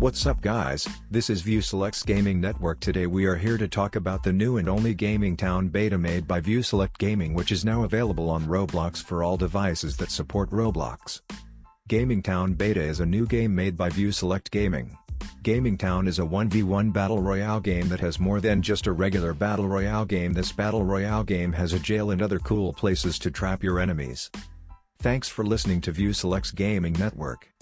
What's up guys, this is ViewSelect's Gaming Network today we are here to talk about the new and only Gaming Town beta made by ViewSelect Gaming which is now available on Roblox for all devices that support Roblox. Gaming Town beta is a new game made by ViewSelect Gaming. Gaming Town is a 1v1 battle royale game that has more than just a regular battle royale game this battle royale game has a jail and other cool places to trap your enemies. Thanks for listening to ViewSelect's Gaming Network.